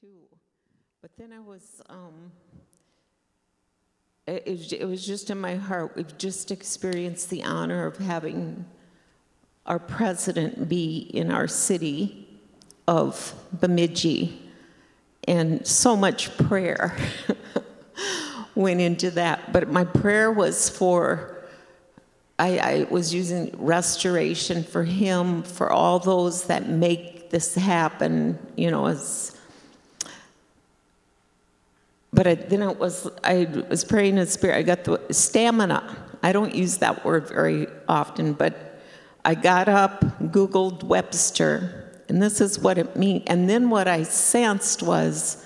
too. But then I was, um, it, it was- just in my heart. We've just experienced the honor of having our president be in our city of Bemidji. And so much prayer went into that. But my prayer was for, I, I was using restoration for him, for all those that make this happen, you know, as but I, then it was I was praying in spirit. I got the stamina. I don't use that word very often, but I got up, Googled Webster, and this is what it means. And then what I sensed was,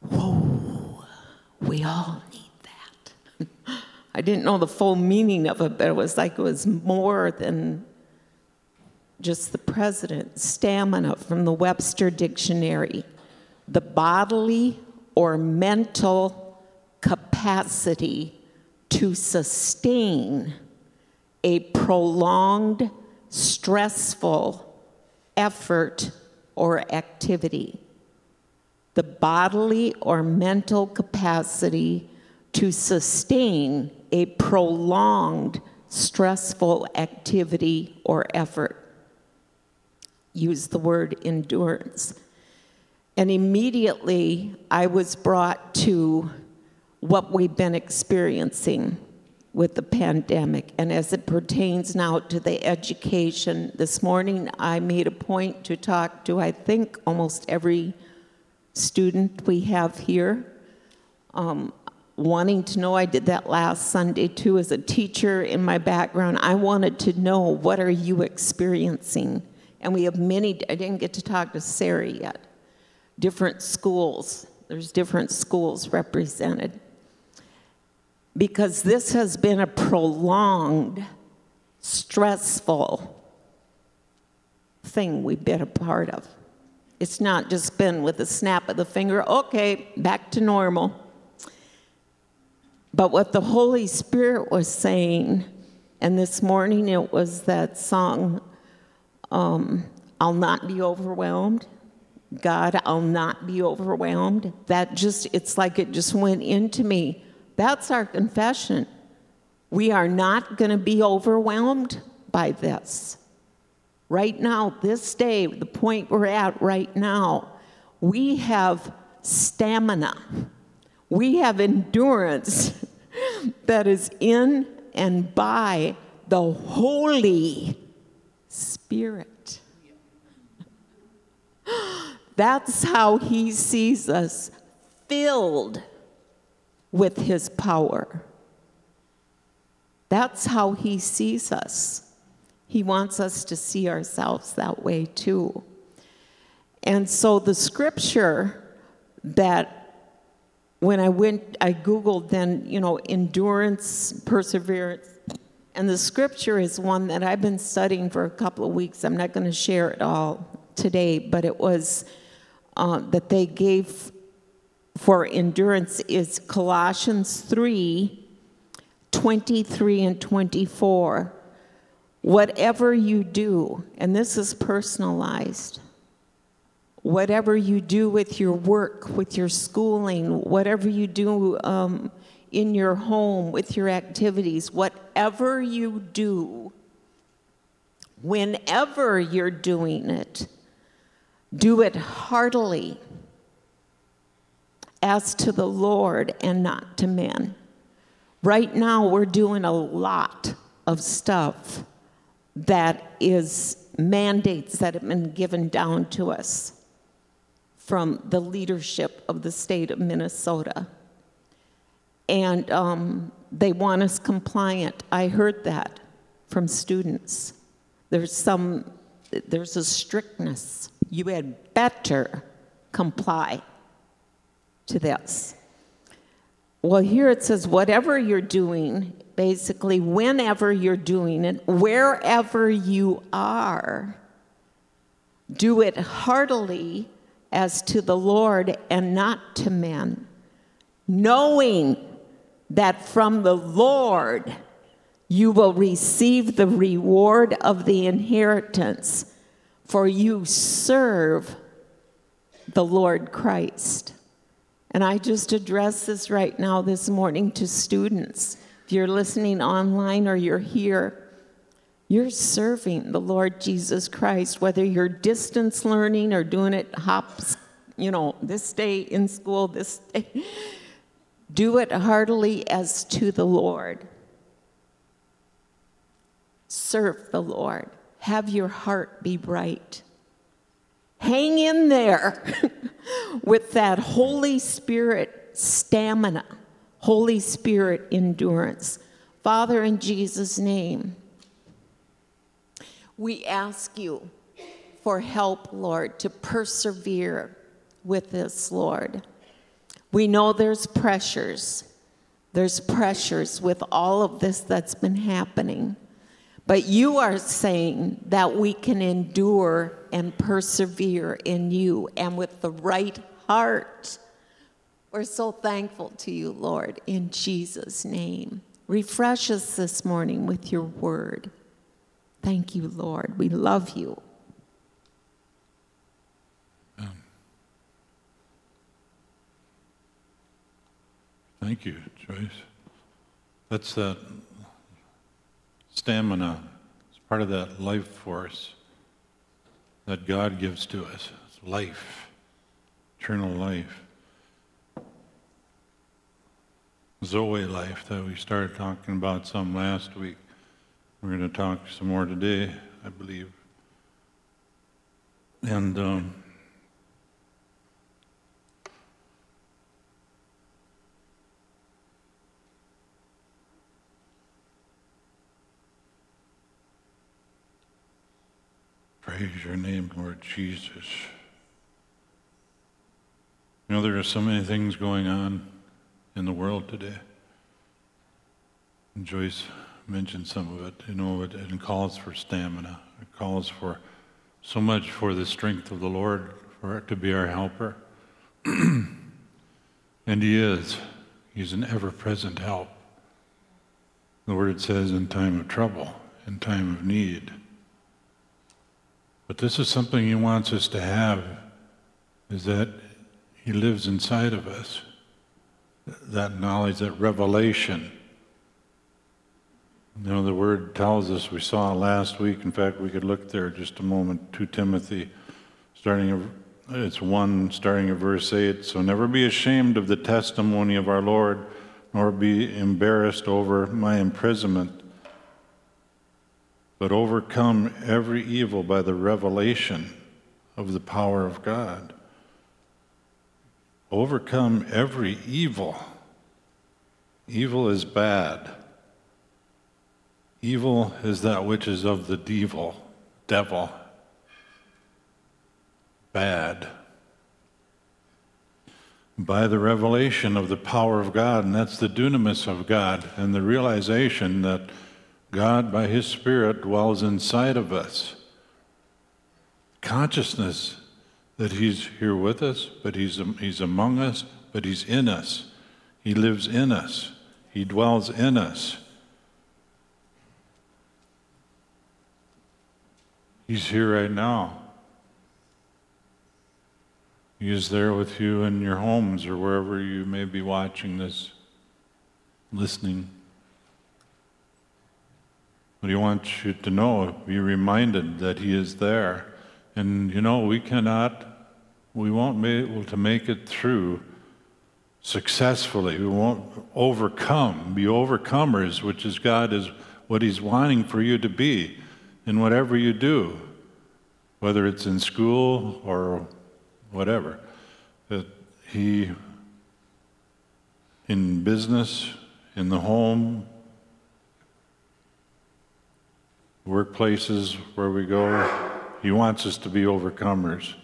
whoa, we all need that. I didn't know the full meaning of it, but it was like it was more than just the president. Stamina from the Webster Dictionary, the bodily or mental capacity to sustain a prolonged, stressful effort or activity. The bodily or mental capacity to sustain a prolonged, stressful activity or effort. Use the word endurance. And immediately I was brought to what we've been experiencing with the pandemic. And as it pertains now to the education, this morning I made a point to talk to, I think, almost every student we have here. Um, wanting to know, I did that last Sunday too as a teacher in my background. I wanted to know what are you experiencing? And we have many, I didn't get to talk to Sarah yet different schools. There's different schools represented. Because this has been a prolonged, stressful thing we've been a part of. It's not just been with a snap of the finger, okay, back to normal. But what the Holy Spirit was saying, and this morning it was that song, um, I'll not be overwhelmed. God, I'll not be overwhelmed. That just, it's like it just went into me. That's our confession. We are not going to be overwhelmed by this. Right now, this day, the point we're at right now, we have stamina. We have endurance that is in and by the Holy Spirit. That's how he sees us filled with his power. That's how he sees us. He wants us to see ourselves that way too. And so the scripture that when I went, I Googled then, you know, endurance, perseverance, and the scripture is one that I've been studying for a couple of weeks. I'm not going to share it all today, but it was uh, that they gave for endurance is Colossians 3 23 and 24. Whatever you do, and this is personalized, whatever you do with your work, with your schooling, whatever you do um, in your home, with your activities, whatever you do, whenever you're doing it, do it heartily as to the Lord and not to men. Right now, we're doing a lot of stuff that is mandates that have been given down to us from the leadership of the state of Minnesota. And um, they want us compliant. I heard that from students. There's some, there's a strictness. You had better comply to this. Well, here it says, whatever you're doing, basically, whenever you're doing it, wherever you are, do it heartily as to the Lord and not to men, knowing that from the Lord you will receive the reward of the inheritance, for you serve the Lord Christ. And I just address this right now this morning to students. If you're listening online or you're here, you're serving the Lord Jesus Christ, whether you're distance learning or doing it hops, you know, this day in school, this day. Do it heartily as to the Lord. Serve the Lord. Have your heart be bright. Hang in there with that Holy Spirit stamina, Holy Spirit endurance. Father, in Jesus' name, we ask you for help, Lord, to persevere with this, Lord. We know there's pressures. There's pressures with all of this that's been happening. But you are saying that we can endure and persevere in you and with the right heart. We're so thankful to you, Lord, in Jesus' name. Refresh us this morning with your word. Thank you, Lord. We love you. Um, thank you, Joyce. That's that stamina. It's part of that life force that God gives to us. It's life, eternal life. Zoe life that we started talking about some last week. We're going to talk some more today, I believe. And um, Praise your name, Lord Jesus. You know, there are so many things going on in the world today. And Joyce mentioned some of it. You know, it, it calls for stamina. It calls for so much for the strength of the Lord, for it to be our helper. and He is. He's an ever present help. The Word says, in time of trouble, in time of need. But this is something he wants us to have, is that he lives inside of us. That knowledge, that revelation. You know, the word tells us, we saw last week, in fact, we could look there just a moment, 2 Timothy, starting, it's 1, starting at verse 8. So never be ashamed of the testimony of our Lord, nor be embarrassed over my imprisonment but overcome every evil by the revelation of the power of God. Overcome every evil. Evil is bad. Evil is that which is of the devil, devil. Bad. By the revelation of the power of God, and that's the dunamis of God, and the realization that God, by His Spirit, dwells inside of us. Consciousness that He's here with us, but He's, he's among us, but He's in us. He lives in us, He dwells in us. He's here right now. He is there with you in your homes or wherever you may be watching this, listening. But he wants you to know, be reminded that he is there. And you know, we cannot, we won't be able to make it through successfully. We won't overcome, be overcomers, which is God is what he's wanting for you to be in whatever you do, whether it's in school or whatever. That he, in business, in the home, workplaces where we go. He wants us to be overcomers.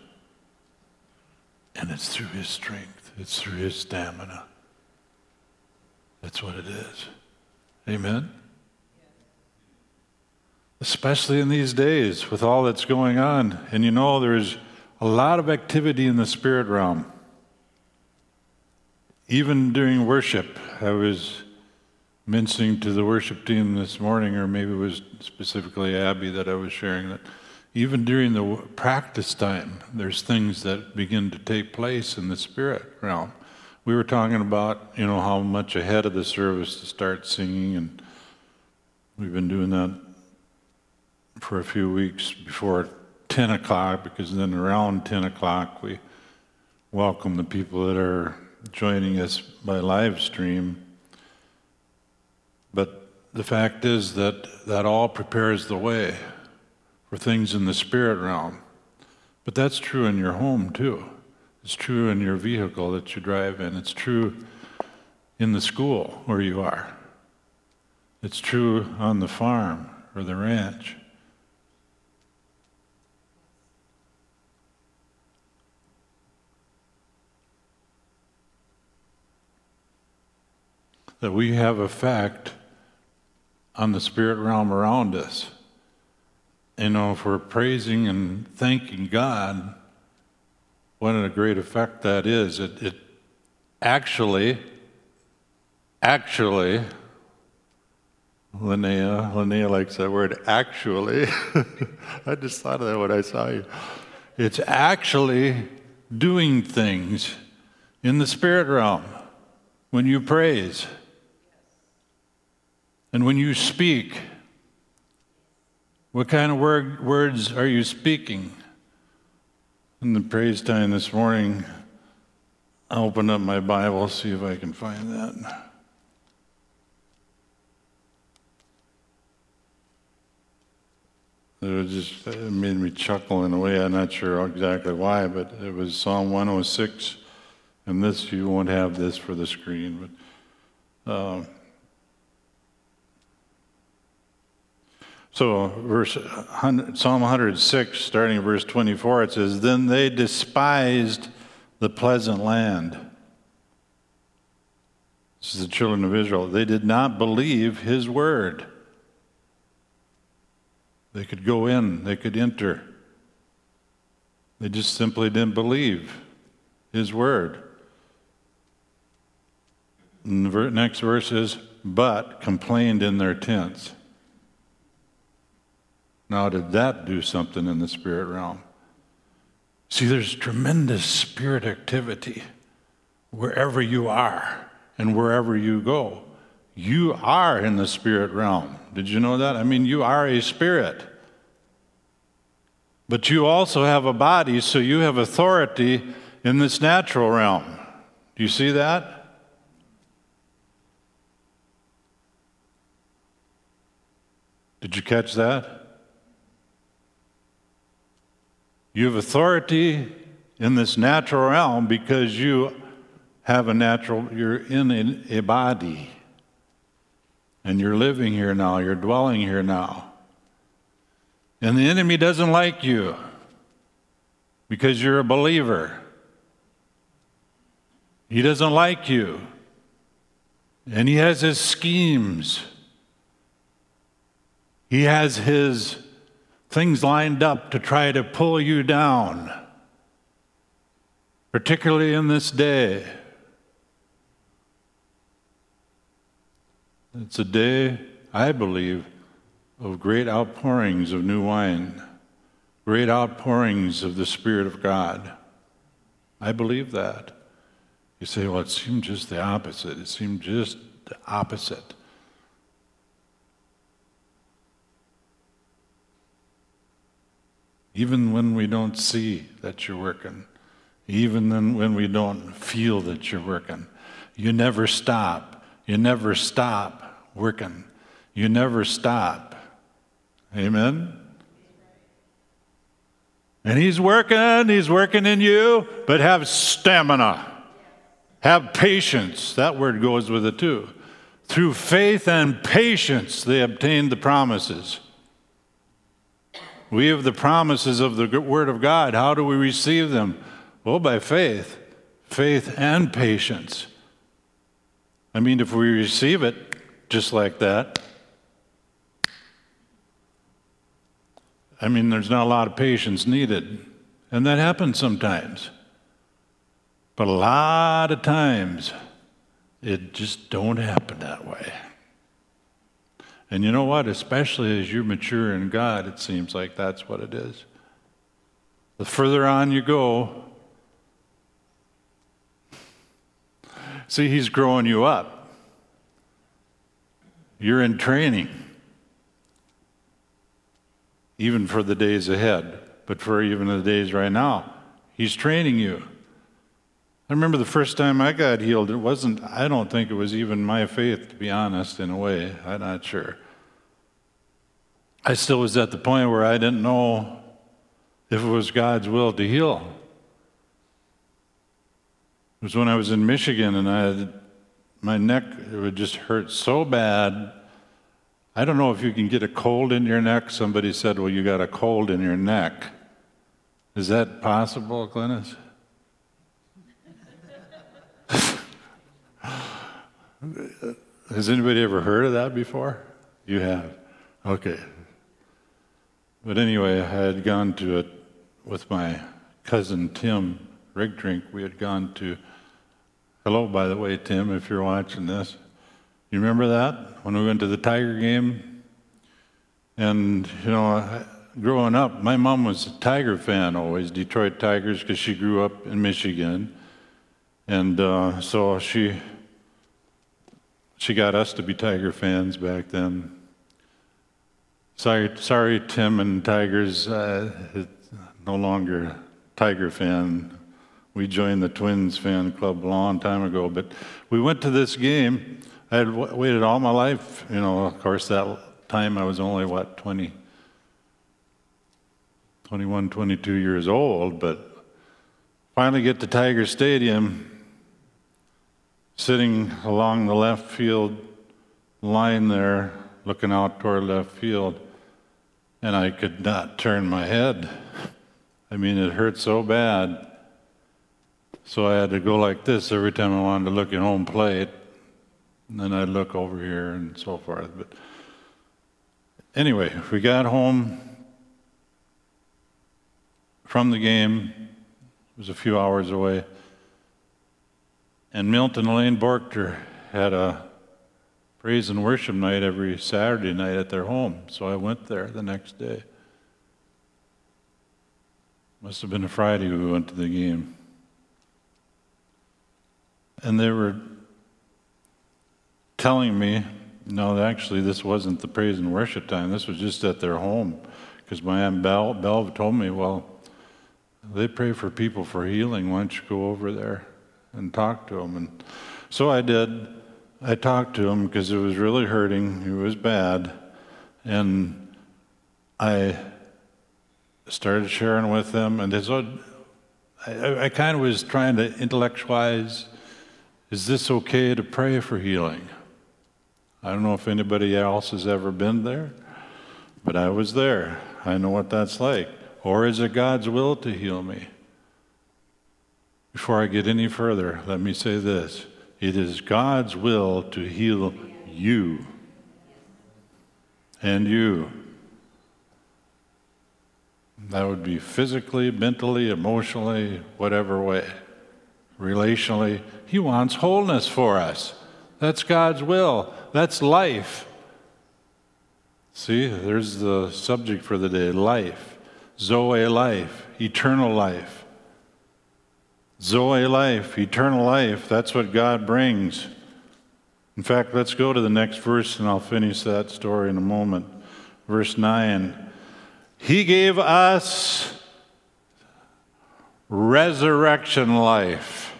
And it's through His strength, it's through His stamina. That's what it is. Amen? Especially in these days with all that's going on. And you know, there's a lot of activity in the spirit realm. Even during worship, I was mentioning to the worship team this morning, or maybe it was specifically Abby that I was sharing that, even during the practice time, there's things that begin to take place in the spirit realm. We were talking about, you know, how much ahead of the service to start singing, and we've been doing that for a few weeks before 10 o'clock, because then around 10 o'clock we welcome the people that are joining us by live stream. The fact is that that all prepares the way for things in the spirit realm. But that's true in your home too. It's true in your vehicle that you drive in. It's true in the school where you are. It's true on the farm or the ranch. That we have effect on the spirit realm around us you know, if we're praising and thanking God, what a great effect that is. It, it actually, actually, Linnea, Linnea likes that word, actually. I just thought of that when I saw you. It's actually doing things in the spirit realm when you praise and when you speak what kind of word, words are you speaking? In the praise time this morning, I opened up my Bible, see if I can find that. It just it made me chuckle in a way. I'm not sure exactly why, but it was Psalm 106, and this you won't have this for the screen, but. Uh, So, verse Psalm 106, starting verse 24, it says, Then they despised the pleasant land. This is the children of Israel. They did not believe his word. They could go in, they could enter. They just simply didn't believe his word. And the next verse is, but complained in their tents. Now, did that do something in the spirit realm? See, there's tremendous spirit activity wherever you are and wherever you go. You are in the spirit realm. Did you know that? I mean, you are a spirit. But you also have a body, so you have authority in this natural realm. Do you see that? Did you catch that? You have authority in this natural realm because you have a natural, you're in a body. And you're living here now, you're dwelling here now. And the enemy doesn't like you because you're a believer. He doesn't like you. And he has his schemes. He has his things lined up to try to pull you down, particularly in this day. It's a day, I believe, of great outpourings of new wine, great outpourings of the Spirit of God. I believe that. You say, well, it seemed just the opposite. It seemed just the opposite. Even when we don't see that you're working, even when we don't feel that you're working. You never stop. You never stop working. You never stop. Amen? And He's working, He's working in you, but have stamina. Have patience. That word goes with it too. Through faith and patience, they obtained the promises. We have the promises of the Word of God. How do we receive them? Well, by faith, faith and patience. I mean, if we receive it just like that, I mean, there's not a lot of patience needed. And that happens sometimes. But a lot of times, it just don't happen that way. And you know what? Especially as you mature in God, it seems like that's what it is. The further on you go, see, He's growing you up. You're in training, even for the days ahead, but for even the days right now. He's training you. I remember the first time I got healed, it wasn't, I don't think it was even my faith, to be honest, in a way. I'm not sure. I still was at the point where I didn't know if it was God's will to heal. It was when I was in Michigan and I had my neck, it would just hurt so bad. I don't know if you can get a cold in your neck. Somebody said, Well, you got a cold in your neck. Is that possible, Glennis? Has anybody ever heard of that before? You have. Okay. But anyway, I had gone to it with my cousin Tim Rigdrink. We had gone to, hello, by the way, Tim, if you're watching this. You remember that? When we went to the Tiger game? And, you know, growing up, my mom was a Tiger fan always, Detroit Tigers, because she grew up in Michigan. And uh, so she she got us to be Tiger fans back then. Sorry, sorry, Tim and Tigers, uh, no longer Tiger fan. We joined the Twins fan club a long time ago, but we went to this game. I had waited all my life, you know. Of course, that time I was only what 20, 21, 22 years old, but finally get to Tiger Stadium sitting along the left field line there, looking out toward left field, and I could not turn my head. I mean, it hurt so bad. So I had to go like this every time I wanted to look at home plate. And then I'd look over here and so forth. But anyway, we got home from the game. It was a few hours away. And Milton and Elaine Borchter had a praise and worship night every Saturday night at their home. So I went there the next day. Must have been a Friday we went to the game. And they were telling me, no, actually, this wasn't the praise and worship time. This was just at their home. Because my Aunt Belle, Belle told me, well, they pray for people for healing. Why don't you go over there? And talk to him. And so I did. I talked to him because it was really hurting. It was bad. And I started sharing with them. And so I, I kind of was trying to intellectualize is this okay to pray for healing? I don't know if anybody else has ever been there, but I was there. I know what that's like. Or is it God's will to heal me? Before I get any further, let me say this it is God's will to heal you and you. That would be physically, mentally, emotionally, whatever way. Relationally, He wants wholeness for us. That's God's will. That's life. See, there's the subject for the day life. Zoe life, eternal life. Zoe life, eternal life, that's what God brings. In fact, let's go to the next verse and I'll finish that story in a moment. Verse 9. He gave us resurrection life.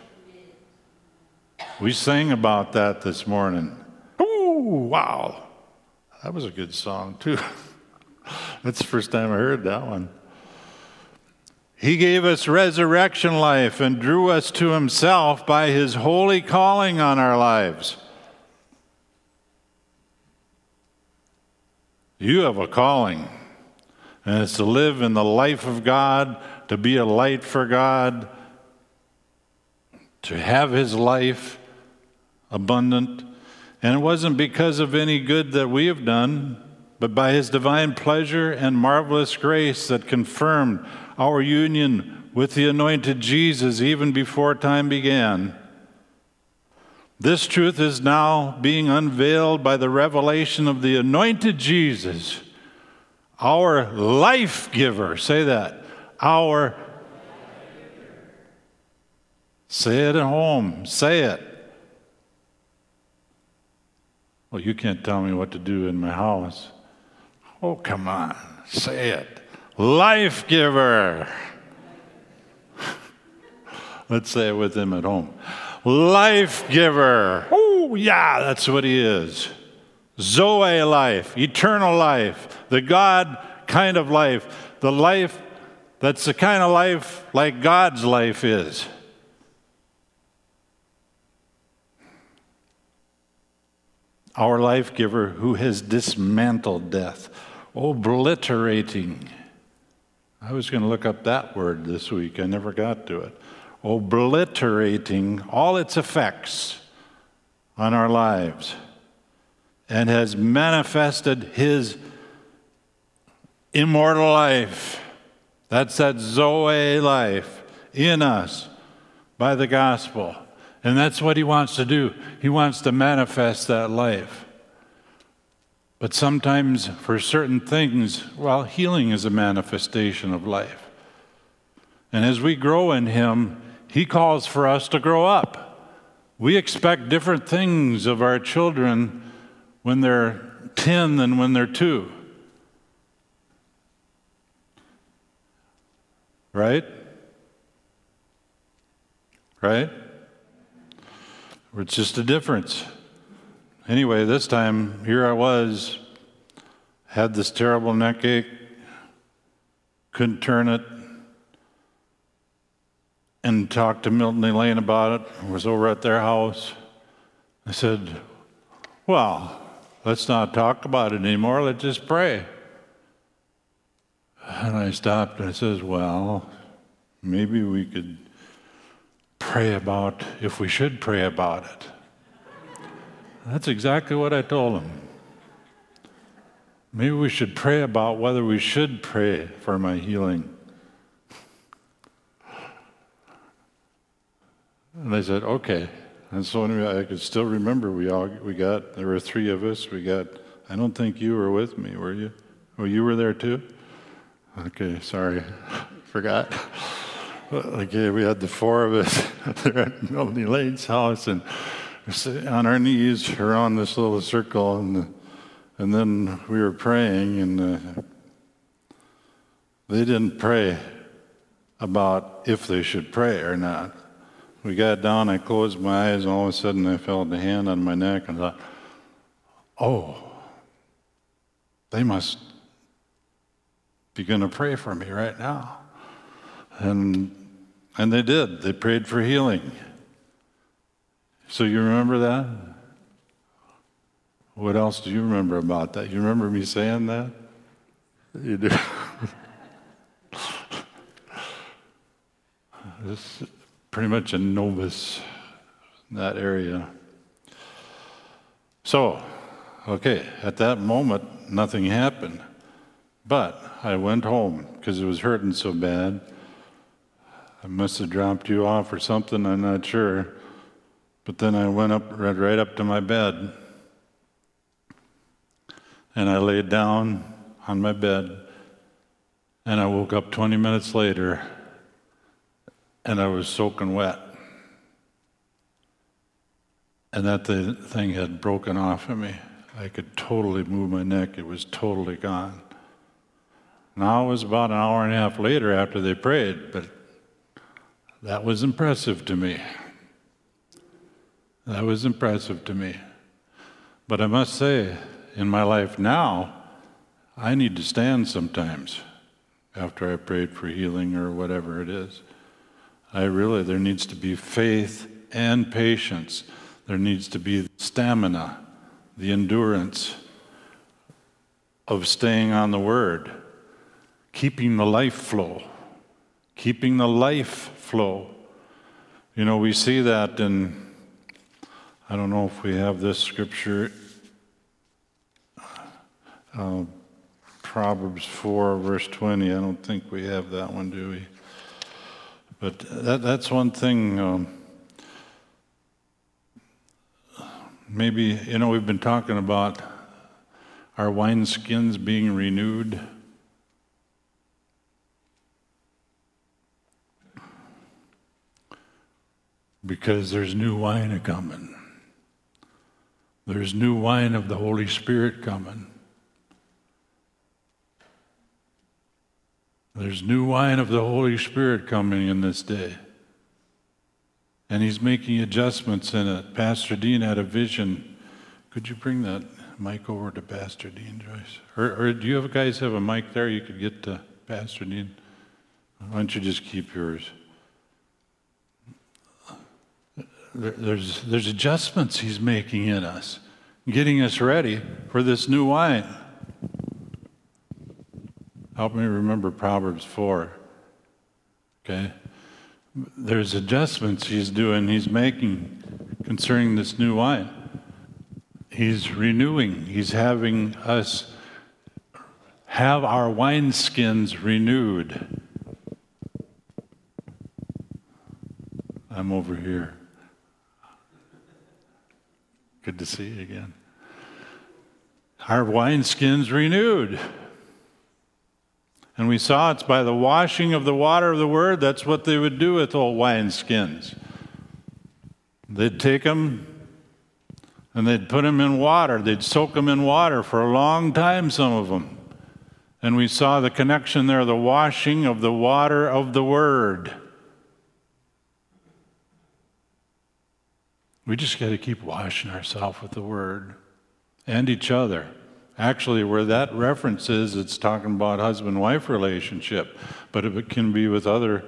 We sang about that this morning. Ooh, wow. That was a good song, too. That's the first time I heard that one. He gave us resurrection life and drew us to Himself by His holy calling on our lives. You have a calling, and it's to live in the life of God, to be a light for God, to have His life abundant. And it wasn't because of any good that we have done, but by His divine pleasure and marvelous grace that confirmed our union with the anointed Jesus even before time began. This truth is now being unveiled by the revelation of the anointed Jesus, our life giver. Say that. Our. Say it at home. Say it. Well, you can't tell me what to do in my house. Oh, come on. Say it. Life giver. Let's say it with him at home. Life giver. Oh, yeah, that's what he is. Zoe life, eternal life, the God kind of life, the life that's the kind of life like God's life is. Our life giver who has dismantled death, oh, obliterating. I was going to look up that word this week, I never got to it obliterating all its effects on our lives and has manifested his immortal life. That's that Zoe life in us by the gospel. And that's what he wants to do. He wants to manifest that life. But sometimes, for certain things, well, healing is a manifestation of life. And as we grow in him, he calls for us to grow up. We expect different things of our children when they're 10 than when they're 2. Right? Right? It's just a difference. Anyway, this time, here I was, had this terrible neck ache, couldn't turn it, and talked to Milton Elaine about it. I was over at their house. I said, Well, let's not talk about it anymore. Let's just pray. And I stopped and I says, Well, maybe we could pray about if we should pray about it. That's exactly what I told him. Maybe we should pray about whether we should pray for my healing. And they said, okay. And so anyway, I could still remember we all we got there were three of us. We got I don't think you were with me, were you? Oh, you were there too? Okay, sorry. Forgot. Okay, we had the four of us there at Milton Elaine's house and on our knees around this little circle and and then we were praying and uh, they didn't pray about if they should pray or not we got down, I closed my eyes, and all of a sudden I felt a hand on my neck and thought, oh, they must be going to pray for me right now. And, and they did. They prayed for healing. So you remember that? What else do you remember about that? You remember me saying that? You do. this, pretty much a novice that area. So, okay, at that moment, nothing happened. But I went home because it was hurting so bad. I must have dropped you off or something, I'm not sure. But then I went up right, right up to my bed. And I laid down on my bed. And I woke up 20 minutes later and I was soaking wet. And that the thing had broken off of me. I could totally move my neck, it was totally gone. Now it was about an hour and a half later after they prayed, but that was impressive to me. That was impressive to me. But I must say, in my life now, I need to stand sometimes after I prayed for healing or whatever it is. I really, there needs to be faith and patience. There needs to be stamina, the endurance of staying on the Word, keeping the life flow, keeping the life flow. You know, we see that in, I don't know if we have this scripture, uh, Proverbs 4, verse 20. I don't think we have that one, do we? But that, that's one thing. Um, maybe, you know, we've been talking about our wineskins being renewed. Because there's new wine a coming. There's new wine of the Holy Spirit coming. There's new wine of the Holy Spirit coming in this day. And he's making adjustments in it. Pastor Dean had a vision. Could you bring that mic over to Pastor Dean, Joyce? Or, or do you have, guys have a mic there you could get to Pastor Dean? Why don't you just keep yours? There's, there's adjustments he's making in us, getting us ready for this new wine. Help me remember Proverbs 4. Okay? There's adjustments he's doing, he's making concerning this new wine. He's renewing, he's having us have our wineskins renewed. I'm over here. Good to see you again. Our wineskins renewed. And we saw it's by the washing of the water of the word. That's what they would do with old wineskins. They'd take them and they'd put them in water. They'd soak them in water for a long time, some of them. And we saw the connection there the washing of the water of the word. We just got to keep washing ourselves with the Word and each other. Actually, where that reference is, it's talking about husband wife relationship, but it can be with other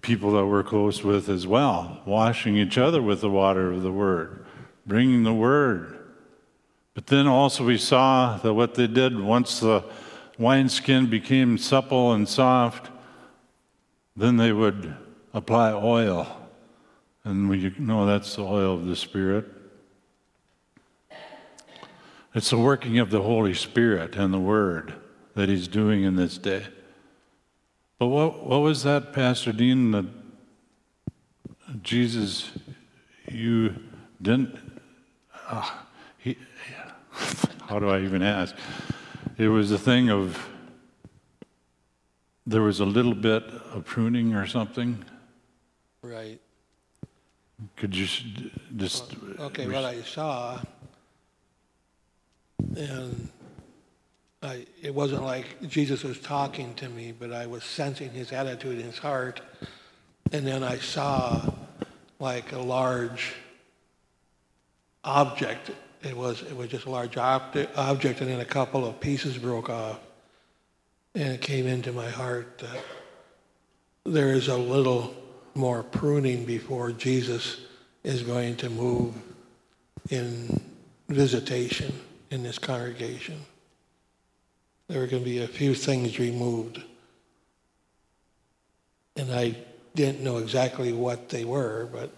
people that we're close with as well, washing each other with the water of the Word, bringing the Word. But then also, we saw that what they did once the wineskin became supple and soft, then they would apply oil and we know that's the oil of the Spirit. It's the working of the Holy Spirit and the Word that He's doing in this day. But what, what was that, Pastor Dean, that Jesus, you didn't, uh, he, how do I even ask? It was a thing of, there was a little bit of pruning or something. Right. Could you just. Okay, what I saw, and I, it wasn't like Jesus was talking to me, but I was sensing his attitude in his heart. And then I saw like a large object. It was, it was just a large object, object, and then a couple of pieces broke off. And it came into my heart that there is a little more pruning before Jesus is going to move in visitation in this congregation. There are going to be a few things removed. And I didn't know exactly what they were, but.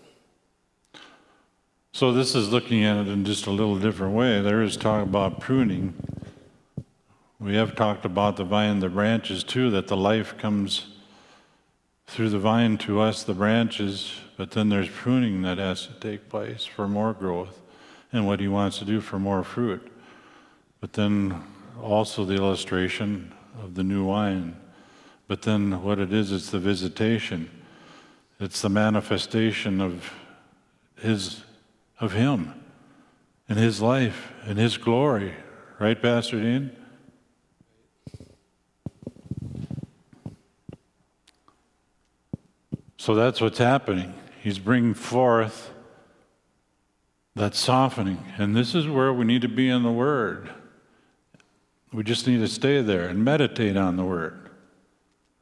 So this is looking at it in just a little different way. There is talk about pruning. We have talked about the vine, the branches too, that the life comes through the vine to us, the branches, but then there's pruning that has to take place for more growth and what he wants to do for more fruit. But then also the illustration of the new wine. But then what it is, it's the visitation. It's the manifestation of his of him and his life and his glory. Right, Pastor Dean? So that's what's happening. He's bringing forth that softening. And this is where we need to be in the Word. We just need to stay there and meditate on the Word.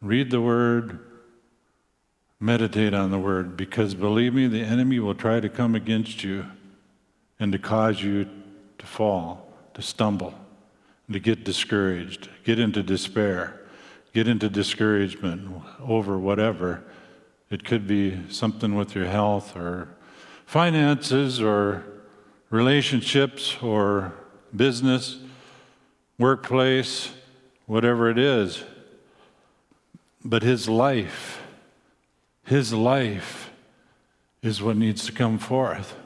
Read the Word, meditate on the Word, because believe me, the enemy will try to come against you and to cause you to fall, to stumble, to get discouraged, get into despair, get into discouragement over whatever it could be something with your health or finances or relationships or business, workplace, whatever it is. But his life, his life is what needs to come forth.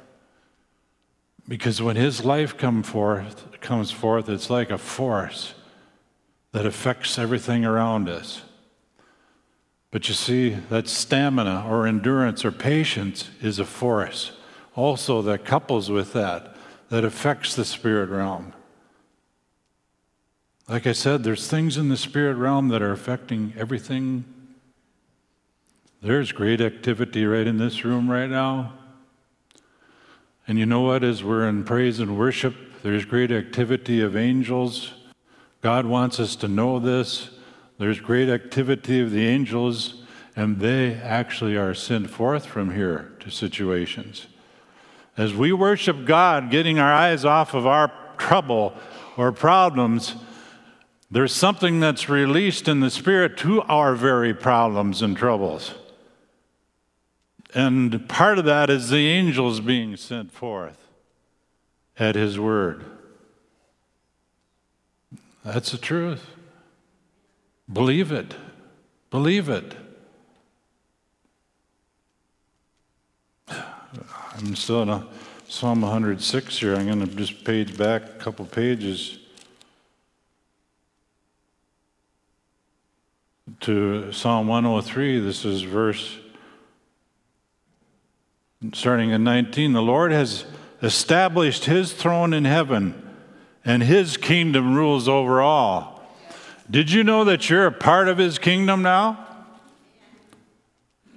Because when his life come forth, comes forth, it's like a force that affects everything around us. But you see, that stamina or endurance or patience is a force also that couples with that, that affects the spirit realm. Like I said, there's things in the spirit realm that are affecting everything. There's great activity right in this room right now. And you know what? As we're in praise and worship, there's great activity of angels. God wants us to know this. There's great activity of the angels, and they actually are sent forth from here to situations. As we worship God, getting our eyes off of our trouble or problems, there's something that's released in the Spirit to our very problems and troubles. And part of that is the angels being sent forth at His word. That's the truth. Believe it. Believe it. I'm still in Psalm 106 here. I'm going to just page back a couple pages to Psalm 103. This is verse starting in 19. The Lord has established his throne in heaven, and his kingdom rules over all. Did you know that you're a part of his kingdom now?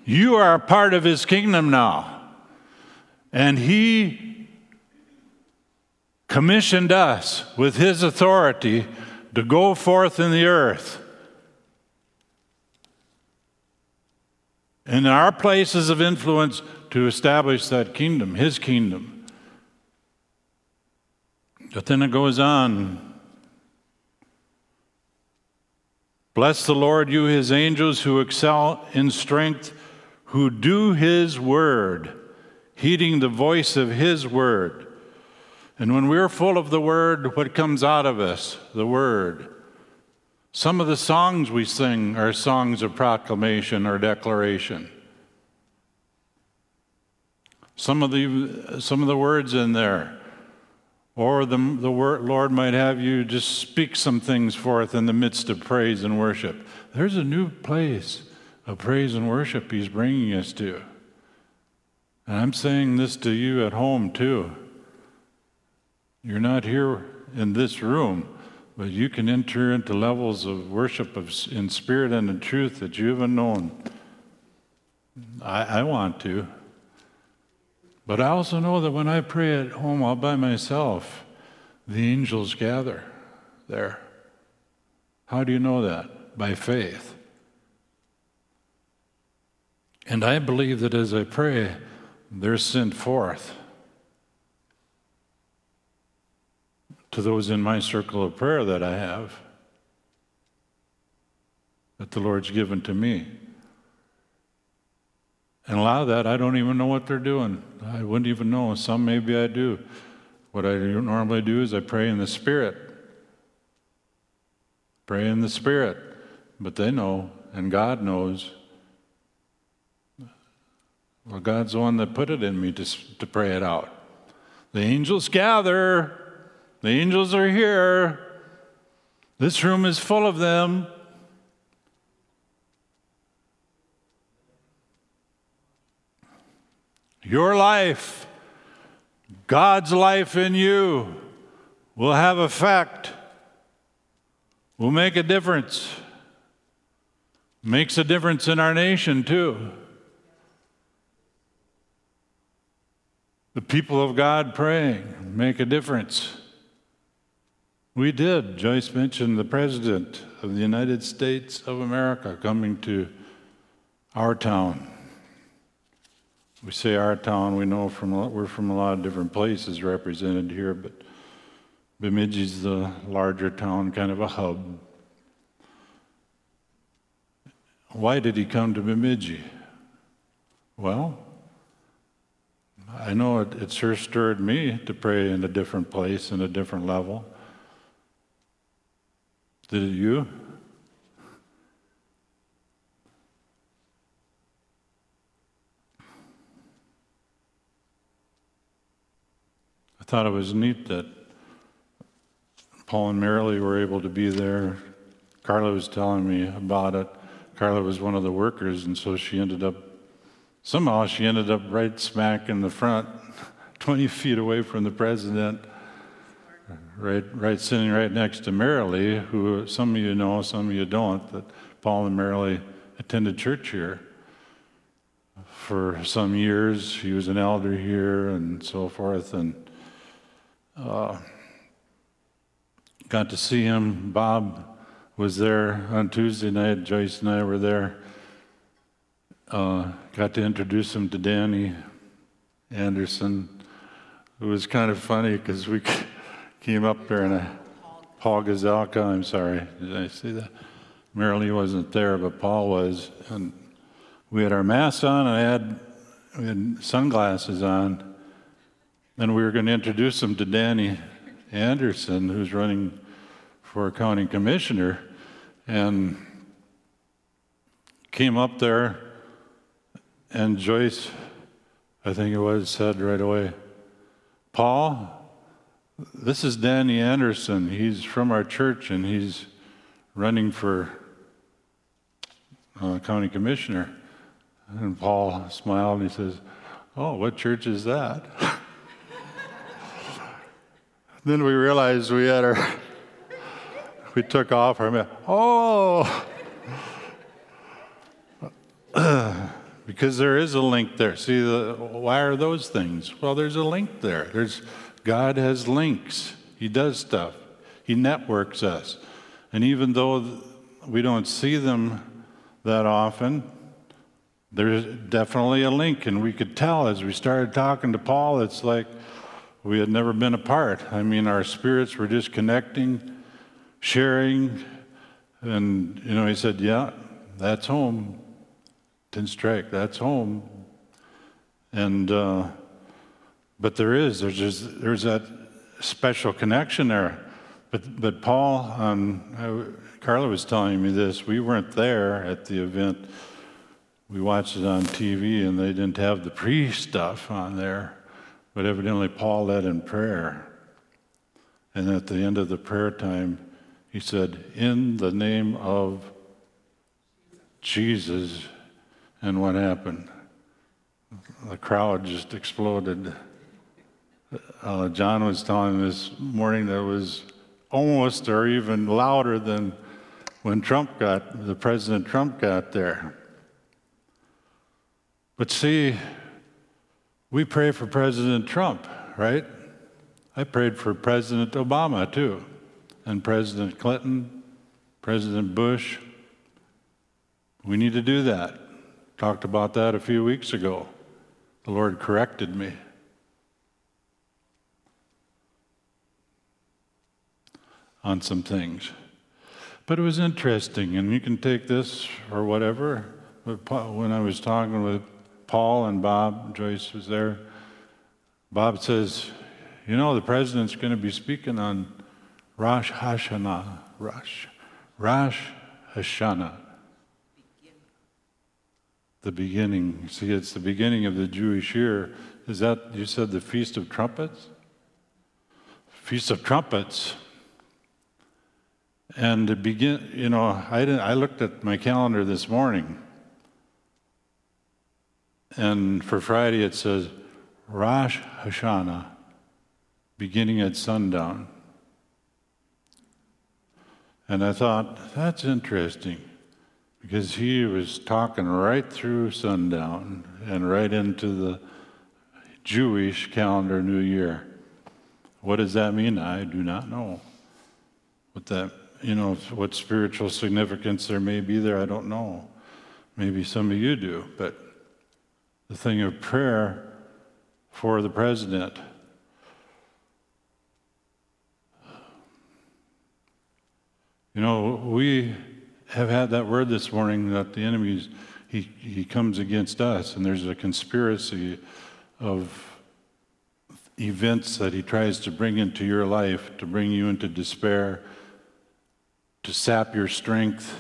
You are a part of his kingdom now. And he commissioned us with his authority to go forth in the earth. In our places of influence to establish that kingdom, his kingdom. But then it goes on. Bless the Lord, you his angels who excel in strength, who do his word heeding the voice of His Word. And when we're full of the Word, what comes out of us? The Word. Some of the songs we sing are songs of proclamation or declaration. Some of the, some of the words in there, or the, the Lord might have you just speak some things forth in the midst of praise and worship. There's a new place of praise and worship He's bringing us to. And I'm saying this to you at home too. You're not here in this room, but you can enter into levels of worship of, in spirit and in truth that you haven't known. I, I want to. But I also know that when I pray at home all by myself, the angels gather there. How do you know that? By faith. And I believe that as I pray, they're sent forth to those in my circle of prayer that I have, that the Lord's given to me. And a lot of that, I don't even know what they're doing. I wouldn't even know. Some maybe I do. What I normally do is I pray in the Spirit. Pray in the Spirit. But they know, and God knows. Well, God's the one that put it in me to, to pray it out. The angels gather, the angels are here. This room is full of them. Your life, God's life in you, will have effect, will make a difference. Makes a difference in our nation, too. the people of God praying make a difference. We did. Joyce mentioned the President of the United States of America coming to our town. We say our town, we know from we're from a lot of different places represented here, but Bemidji's the larger town, kind of a hub. Why did he come to Bemidji? Well, I know it, it sure stirred me to pray in a different place, in a different level. Did it you? Thought it was neat that Paul and Maralee were able to be there. Carla was telling me about it. Carla was one of the workers, and so she ended up, somehow, she ended up right smack in the front, 20 feet away from the president, right, right sitting right next to Maralee, who some of you know, some of you don't, that Paul and Maralee attended church here for some years. He was an elder here and so forth, and uh, got to see him. Bob was there on Tuesday night. Joyce and I were there. Uh, got to introduce him to Danny Anderson. It was kind of funny because we came up there in a Paul Gazelka. I'm sorry, did I see that? Maralee wasn't there, but Paul was, and we had our masks on. And I had we had sunglasses on, and we were going to introduce him to Danny Anderson, who's running for county commissioner, and came up there, and Joyce, I think it was, said right away, Paul, this is Danny Anderson. He's from our church and he's running for uh, county commissioner. And Paul smiled and he says, Oh, what church is that? then we realized we had our we took off our. Oh! because there is a link there. See, the, why are those things? Well, there's a link there. There's God has links. He does stuff. He networks us. And even though we don't see them that often, there's definitely a link. And we could tell as we started talking to Paul, it's like we had never been apart. I mean, our spirits were just connecting sharing. And, you know, he said, Yeah, that's home. Tenstrike, that's home. And, uh, but there is, there's, just, there's that special connection there. But, but Paul, um, I, Carla was telling me this. We weren't there at the event. We watched it on TV, and they didn't have the pre stuff on there. But evidently, Paul led in prayer. And at the end of the prayer time, he said, In the name of Jesus. And what happened? The crowd just exploded. Uh, John was telling this morning that it was almost or even louder than when Trump got, the President Trump got there. But see, we pray for President Trump, right? I prayed for President Obama too and President Clinton, President Bush. We need to do that. Talked about that a few weeks ago. The Lord corrected me. On some things. But it was interesting, and you can take this or whatever. But When I was talking with Paul and Bob, Joyce was there, Bob says, You know, the president's going to be speaking on Rosh Hashanah, Rosh, Rosh Hashanah. The beginning. See, it's the beginning of the Jewish year. Is that, you said, the Feast of Trumpets? Feast of Trumpets. And to begin, you know, I, didn't, I looked at my calendar this morning, and for Friday it says Rosh Hashanah, beginning at sundown. And I thought, that's interesting because he was talking right through sundown and right into the Jewish calendar New Year. What does that mean? I do not know. What that, you know, what spiritual significance there may be there, I don't know. Maybe some of you do, but the thing of prayer for the president. You know, we have had that word this morning that the enemy, he, he comes against us, and there's a conspiracy of events that he tries to bring into your life to bring you into despair, to sap your strength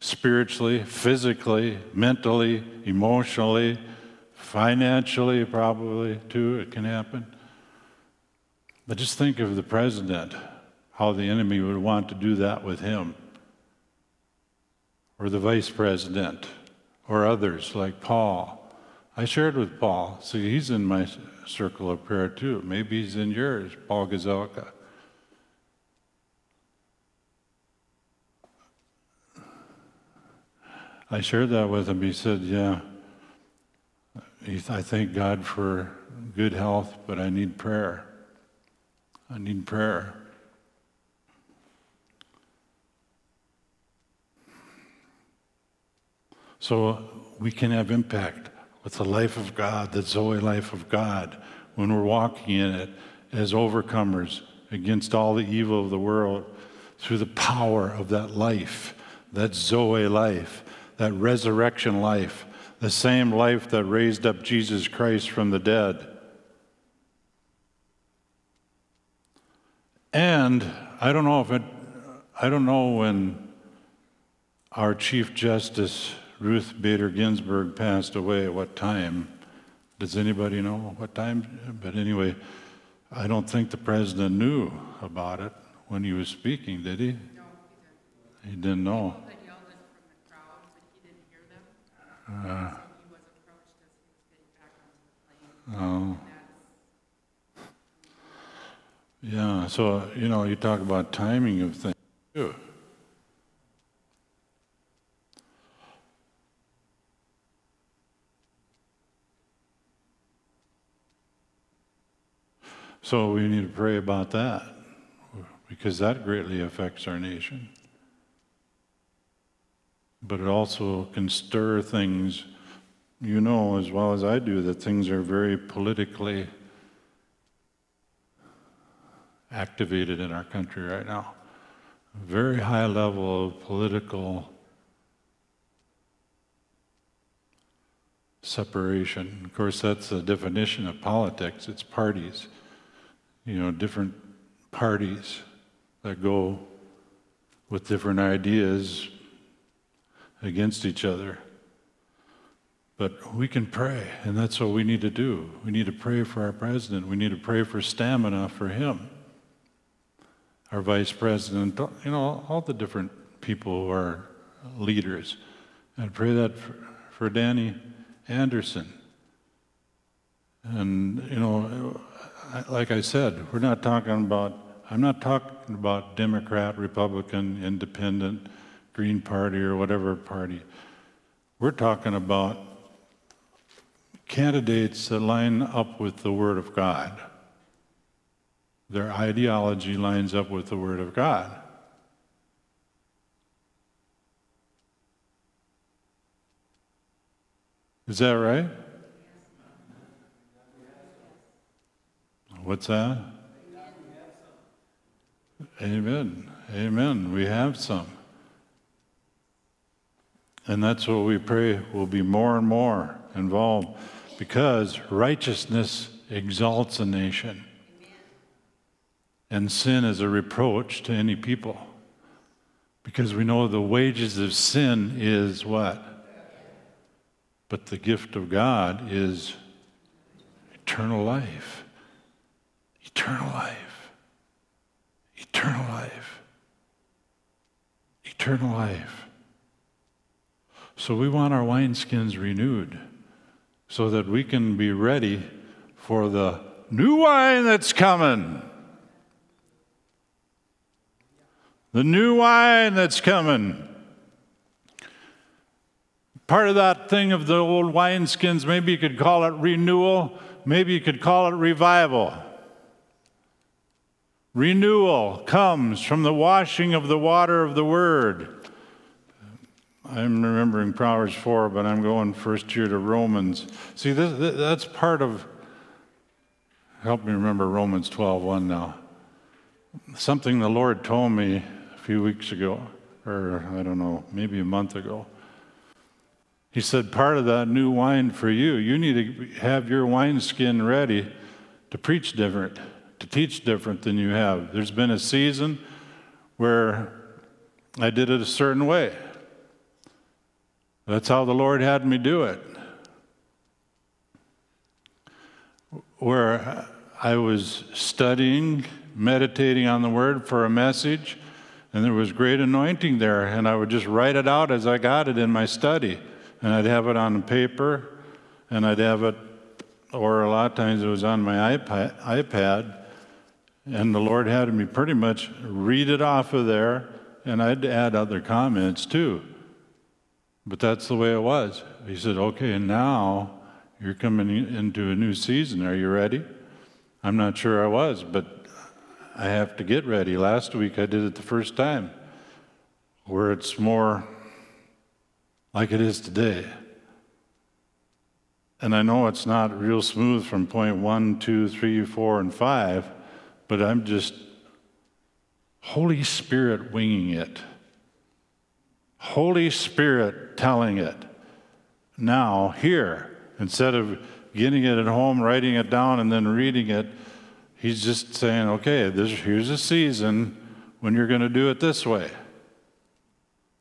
spiritually, physically, mentally, emotionally, financially, probably too, it can happen. But just think of the president, how the enemy would want to do that with him, or the vice president, or others like Paul. I shared with Paul. See, he's in my circle of prayer too. Maybe he's in yours, Paul Gazelka. I shared that with him. He said, Yeah, I thank God for good health, but I need prayer. I need prayer. So uh, we can have impact with the life of God, the Zoe life of God, when we're walking in it as overcomers against all the evil of the world through the power of that life, that Zoe life, that resurrection life, the same life that raised up Jesus Christ from the dead. And I don't know if it, I don't know when our Chief Justice Ruth Bader Ginsburg passed away at what time. Does anybody know what time? But anyway, I don't think the president knew about it when he was speaking, did he? No, he didn't. He didn't know. Uh, oh. Yeah, so, you know, you talk about timing of things too. So we need to pray about that because that greatly affects our nation. But it also can stir things. You know as well as I do that things are very politically activated in our country right now. Very high level of political separation. Of course, that's the definition of politics it's parties you know, different parties that go with different ideas against each other. But we can pray, and that's what we need to do. We need to pray for our president. We need to pray for stamina for him, our vice president, you know, all the different people who are leaders. And pray that for, for Danny Anderson. And, you know, like I said, we're not talking about, I'm not talking about Democrat, Republican, Independent, Green Party, or whatever party. We're talking about candidates that line up with the Word of God. Their ideology lines up with the Word of God. Is that right? What's that? Amen. Amen. We have some. And that's what we pray will be more and more involved because righteousness exalts a nation. And sin is a reproach to any people. Because we know the wages of sin is what? But the gift of God is eternal life. Eternal life. Eternal life. Eternal life. So we want our wineskins renewed so that we can be ready for the new wine that's coming. The new wine that's coming. Part of that thing of the old wineskins, maybe you could call it renewal, maybe you could call it revival. Renewal comes from the washing of the water of the Word. I'm remembering Proverbs 4, but I'm going first here to Romans. See, this, that's part of, help me remember Romans 12 1 now. Something the Lord told me a few weeks ago, or I don't know, maybe a month ago. He said, part of that new wine for you, you need to have your wineskin ready to preach different to teach different than you have. There's been a season where I did it a certain way. That's how the Lord had me do it. Where I was studying, meditating on the word for a message, and there was great anointing there, and I would just write it out as I got it in my study. And I'd have it on paper, and I'd have it, or a lot of times it was on my iPad, iPad and the Lord had me pretty much read it off of there, and I'd add other comments too. But that's the way it was. He said, Okay, and now you're coming into a new season. Are you ready? I'm not sure I was, but I have to get ready. Last week I did it the first time, where it's more like it is today. And I know it's not real smooth from point one, two, three, four, and five, but I'm just Holy Spirit winging it. Holy Spirit telling it. Now, here, instead of getting it at home, writing it down, and then reading it, he's just saying, okay, this, here's a season when you're going to do it this way.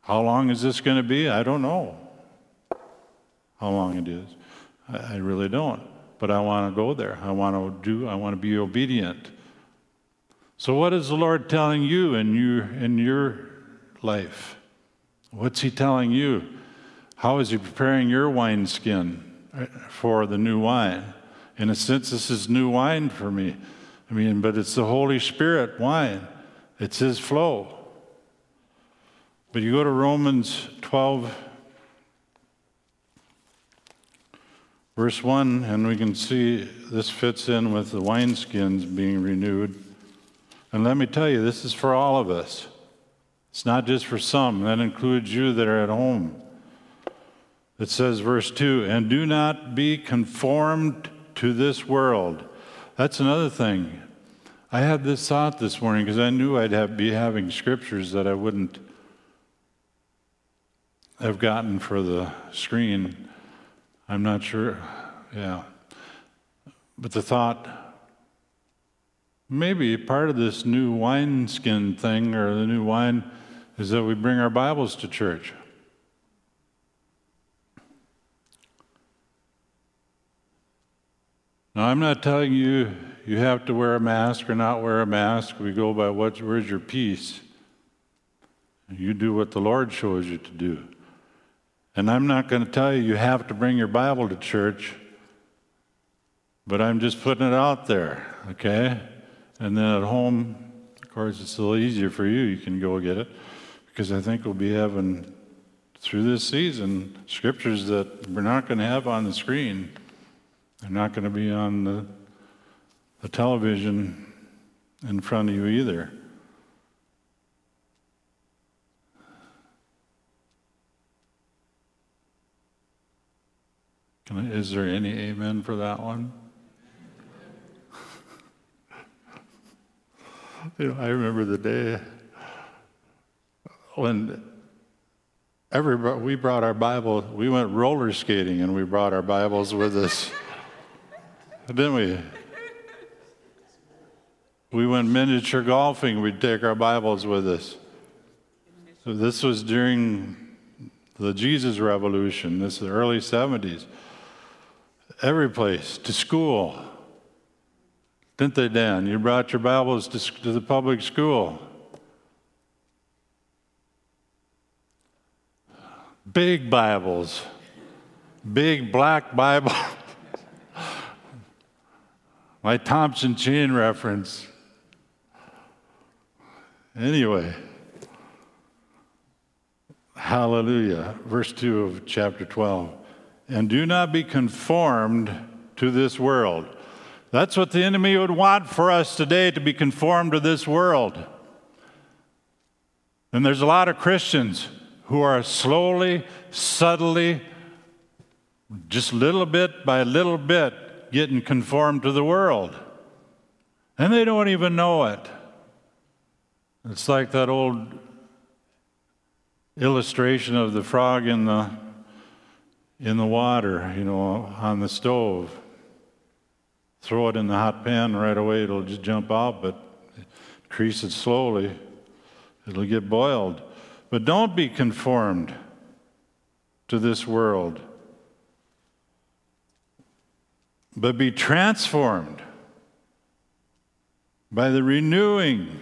How long is this going to be? I don't know how long it is. I, I really don't. But I want to go there. I want to do, I want to be obedient. So, what is the Lord telling you in your, in your life? What's He telling you? How is He preparing your wineskin uh, for the new wine? In a sense, this is new wine for me. I mean, but it's the Holy Spirit wine, it's His flow. But you go to Romans 12, verse 1, and we can see this fits in with the wineskins being renewed. And let me tell you, this is for all of us. It's not just for some, that includes you that are at home. It says, verse 2 and do not be conformed to this world. That's another thing. I had this thought this morning because I knew I'd have, be having scriptures that I wouldn't have gotten for the screen. I'm not sure. Yeah. But the thought, Maybe part of this new wineskin thing or the new wine is that we bring our Bibles to church. Now, I'm not telling you you have to wear a mask or not wear a mask. We go by what, where's your peace? You do what the Lord shows you to do. And I'm not going to tell you you have to bring your Bible to church, but I'm just putting it out there, okay? And then at home, of course, it's a little easier for you. You can go get it because I think we'll be having through this season scriptures that we're not going to have on the screen. They're not going to be on the, the television in front of you either. I, is there any amen for that one? You know, I remember the day when everybody, we brought our Bible, we went roller skating and we brought our Bibles with us. Didn't we? We went miniature golfing, we'd take our Bibles with us. So this was during the Jesus Revolution, this is the early 70s. Every place, to school, didn't they, Dan? You brought your Bibles to, to the public school. Big Bibles, big black Bible. My Thompson chain reference. Anyway, hallelujah. Verse 2 of chapter 12. And do not be conformed to this world that's what the enemy would want for us today to be conformed to this world. And there's a lot of Christians who are slowly, subtly, just little bit by little bit getting conformed to the world. And they don't even know it. It's like that old illustration of the frog in the in the water, you know, on the stove throw it in the hot pan right away, it'll just jump out, but increase it slowly, it'll get boiled. But don't be conformed to this world, but be transformed by the renewing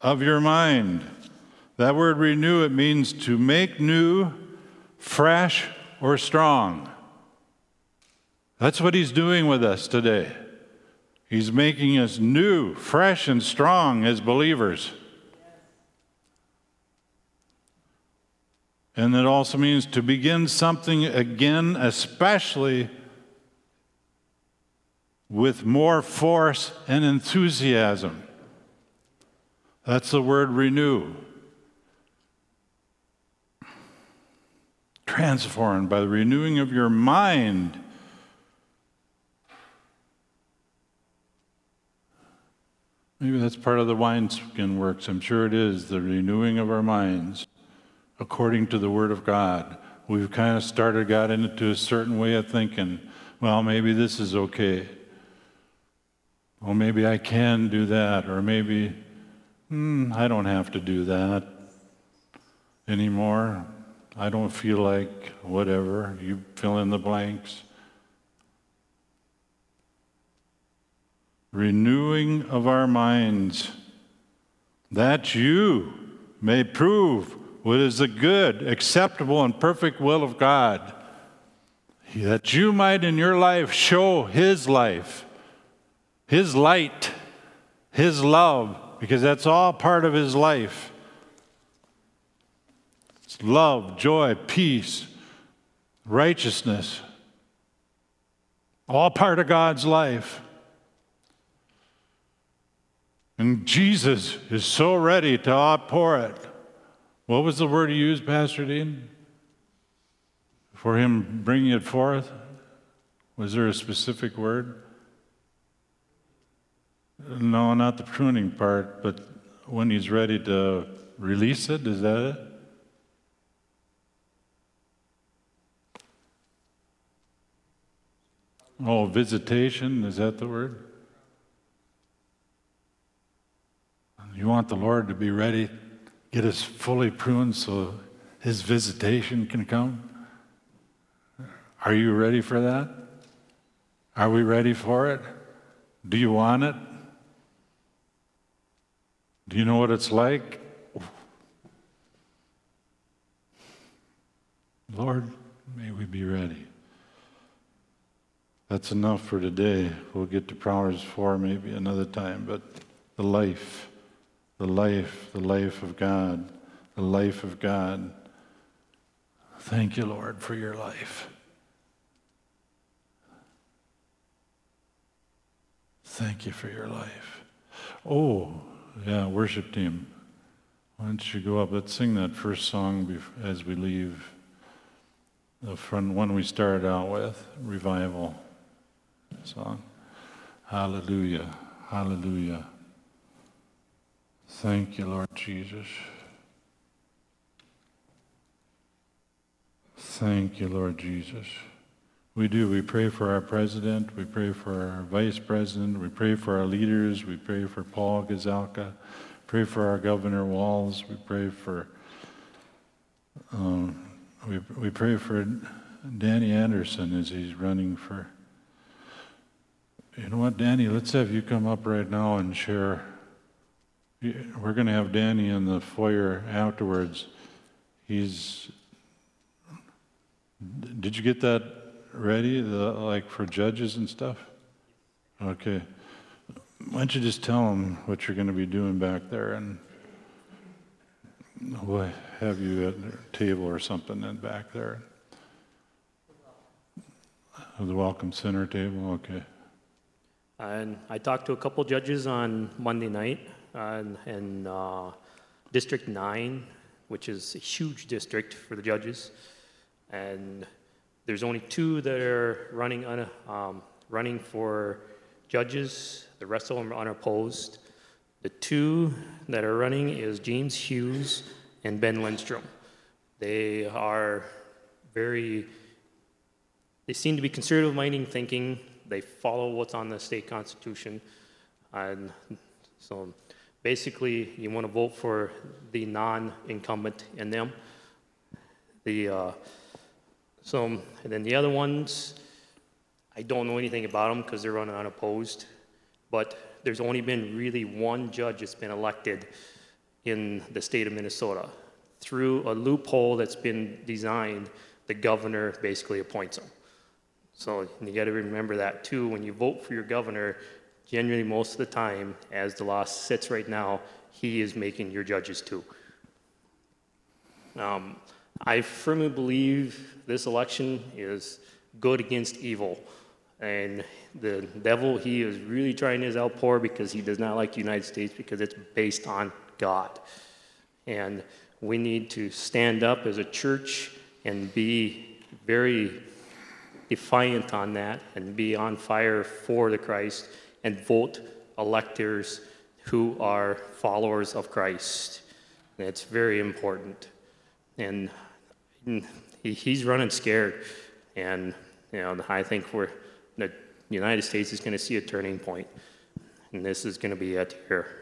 of your mind. That word renew, it means to make new, fresh, or strong. That's what he's doing with us today. He's making us new, fresh, and strong as believers. And it also means to begin something again, especially with more force and enthusiasm. That's the word renew. Transformed by the renewing of your mind. Maybe that's part of the wineskin works. I'm sure it is, the renewing of our minds according to the Word of God. We've kind of started, got into a certain way of thinking. Well, maybe this is okay. Well, maybe I can do that. Or maybe, hmm, I don't have to do that anymore. I don't feel like whatever. You fill in the blanks. renewing of our minds, that you may prove what is the good, acceptable, and perfect will of God, that you might in your life show His life, His light, His love, because that's all part of His life. It's love, joy, peace, righteousness, all part of God's life. And Jesus is so ready to outpour it. What was the word he used, Pastor Dean? For him bringing it forth? Was there a specific word? No, not the pruning part, but when he's ready to release it, is that it? Oh, visitation, is that the word? You want the Lord to be ready, get us fully pruned so his visitation can come? Are you ready for that? Are we ready for it? Do you want it? Do you know what it's like? Lord, may we be ready. That's enough for today. We'll get to Proverbs 4 maybe another time, but the life the life, the life of God, the life of God. Thank you, Lord, for your life. Thank you for your life. Oh, yeah, worship team. Why don't you go up? Let's sing that first song as we leave. The front one we started out with, revival song. Hallelujah, hallelujah. Thank you, Lord Jesus. Thank you, Lord Jesus. We do. We pray for our president. We pray for our vice president. We pray for our leaders. We pray for Paul Gazelka. Pray for our governor Walz. We pray for. Um, we we pray for Danny Anderson as he's running for. You know what, Danny? Let's have you come up right now and share we're going to have Danny in the foyer afterwards. He's. Did you get that ready, the, like for judges and stuff? Okay. Why don't you just tell them what you're going to be doing back there, and we'll have you at a table or something in back there. The welcome center table, okay. And I talked to a couple judges on Monday night and, and uh, District 9, which is a huge district for the judges. And there's only two that are running, un, um, running for judges, the rest of them are unopposed. The two that are running is James Hughes and Ben Lindstrom. They are very, they seem to be conservative minding thinking. They follow what's on the state constitution. And so basically you want to vote for the non-incumbent in them. The uh, so and then the other ones, I don't know anything about them because they're running unopposed. but there's only been really one judge that's been elected in the state of Minnesota. Through a loophole that's been designed, the governor basically appoints them. So you got to remember that too. When you vote for your governor, generally most of the time, as the law sits right now, he is making your judges too. Um, I firmly believe this election is good against evil. And the devil, he is really trying his outpour because he does not like the United States because it's based on God. And we need to stand up as a church and be very defiant on that and be on fire for the Christ and vote electors who are followers of Christ. And it's very important. And he's running scared. And you know, I think we're the United States is going to see a turning point, and this is going to be it here.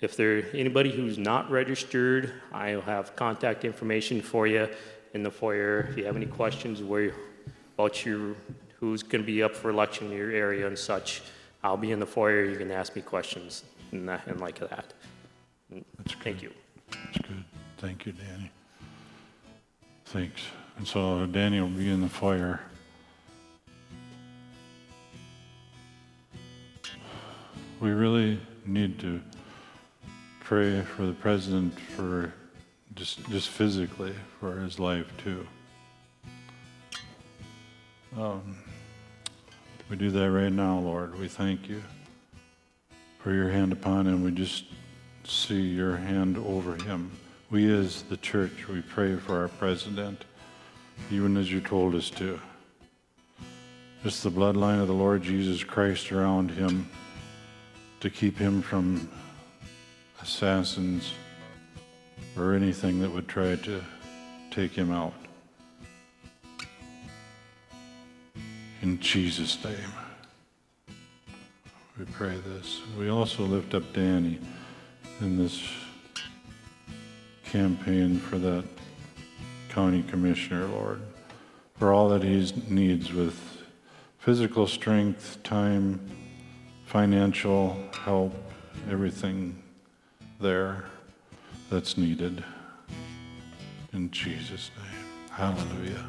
If there anybody who's not registered, I'll have contact information for you in the foyer. If you have any questions where about your who's going to be up for election in your area and such, I'll be in the foyer. You can ask me questions and, that, and like that. That's good. Thank you. That's good. Thank you, Danny. Thanks. And so Danny will be in the foyer. We really need to pray for the president for just just physically for his life too. Um, we do that right now, Lord. We thank you for your hand upon him. We just see your hand over him. We, as the church, we pray for our president, even as you told us to. Just the bloodline of the Lord Jesus Christ around him to keep him from assassins or anything that would try to take him out. In Jesus' name, we pray this. We also lift up Danny in this campaign for that county commissioner, Lord, for all that he needs with physical strength, time, financial help, everything there that's needed. In Jesus' name. Hallelujah.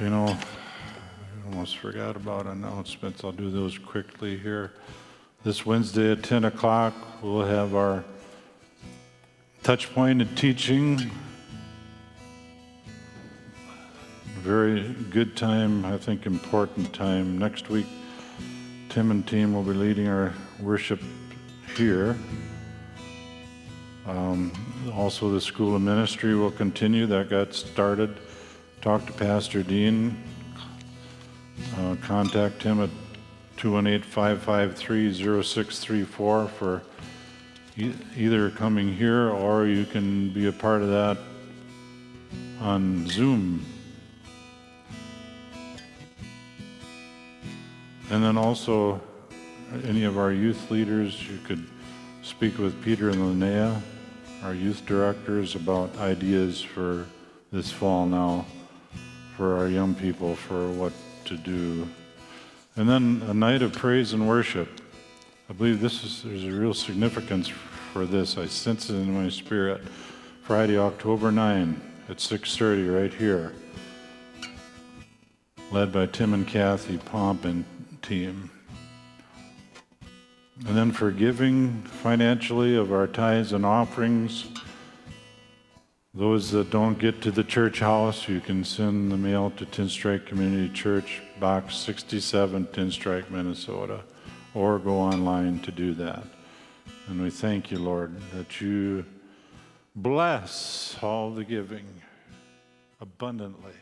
You know, I almost forgot about announcements. I'll do those quickly here. This Wednesday at 10 o'clock, we'll have our touch point and teaching. Very good time, I think important time. Next week, Tim and team will be leading our worship here. Um, also, the School of Ministry will continue. That got started. Talk to Pastor Dean. Uh, contact him at 218 553 0634 for e- either coming here or you can be a part of that on Zoom. And then also, any of our youth leaders, you could speak with Peter and Linnea, our youth directors, about ideas for this fall now for our young people for what to do. And then a night of praise and worship. I believe this is there's a real significance for this. I sense it in my spirit. Friday, October 9 at 6:30 right here. Led by Tim and Kathy Pomp and team. And then for giving financially of our tithes and offerings, those that don't get to the church house, you can send the mail to Tenstrike Community Church, Box 67, Tenstrike, Minnesota, or go online to do that. And we thank you, Lord, that you bless all the giving abundantly.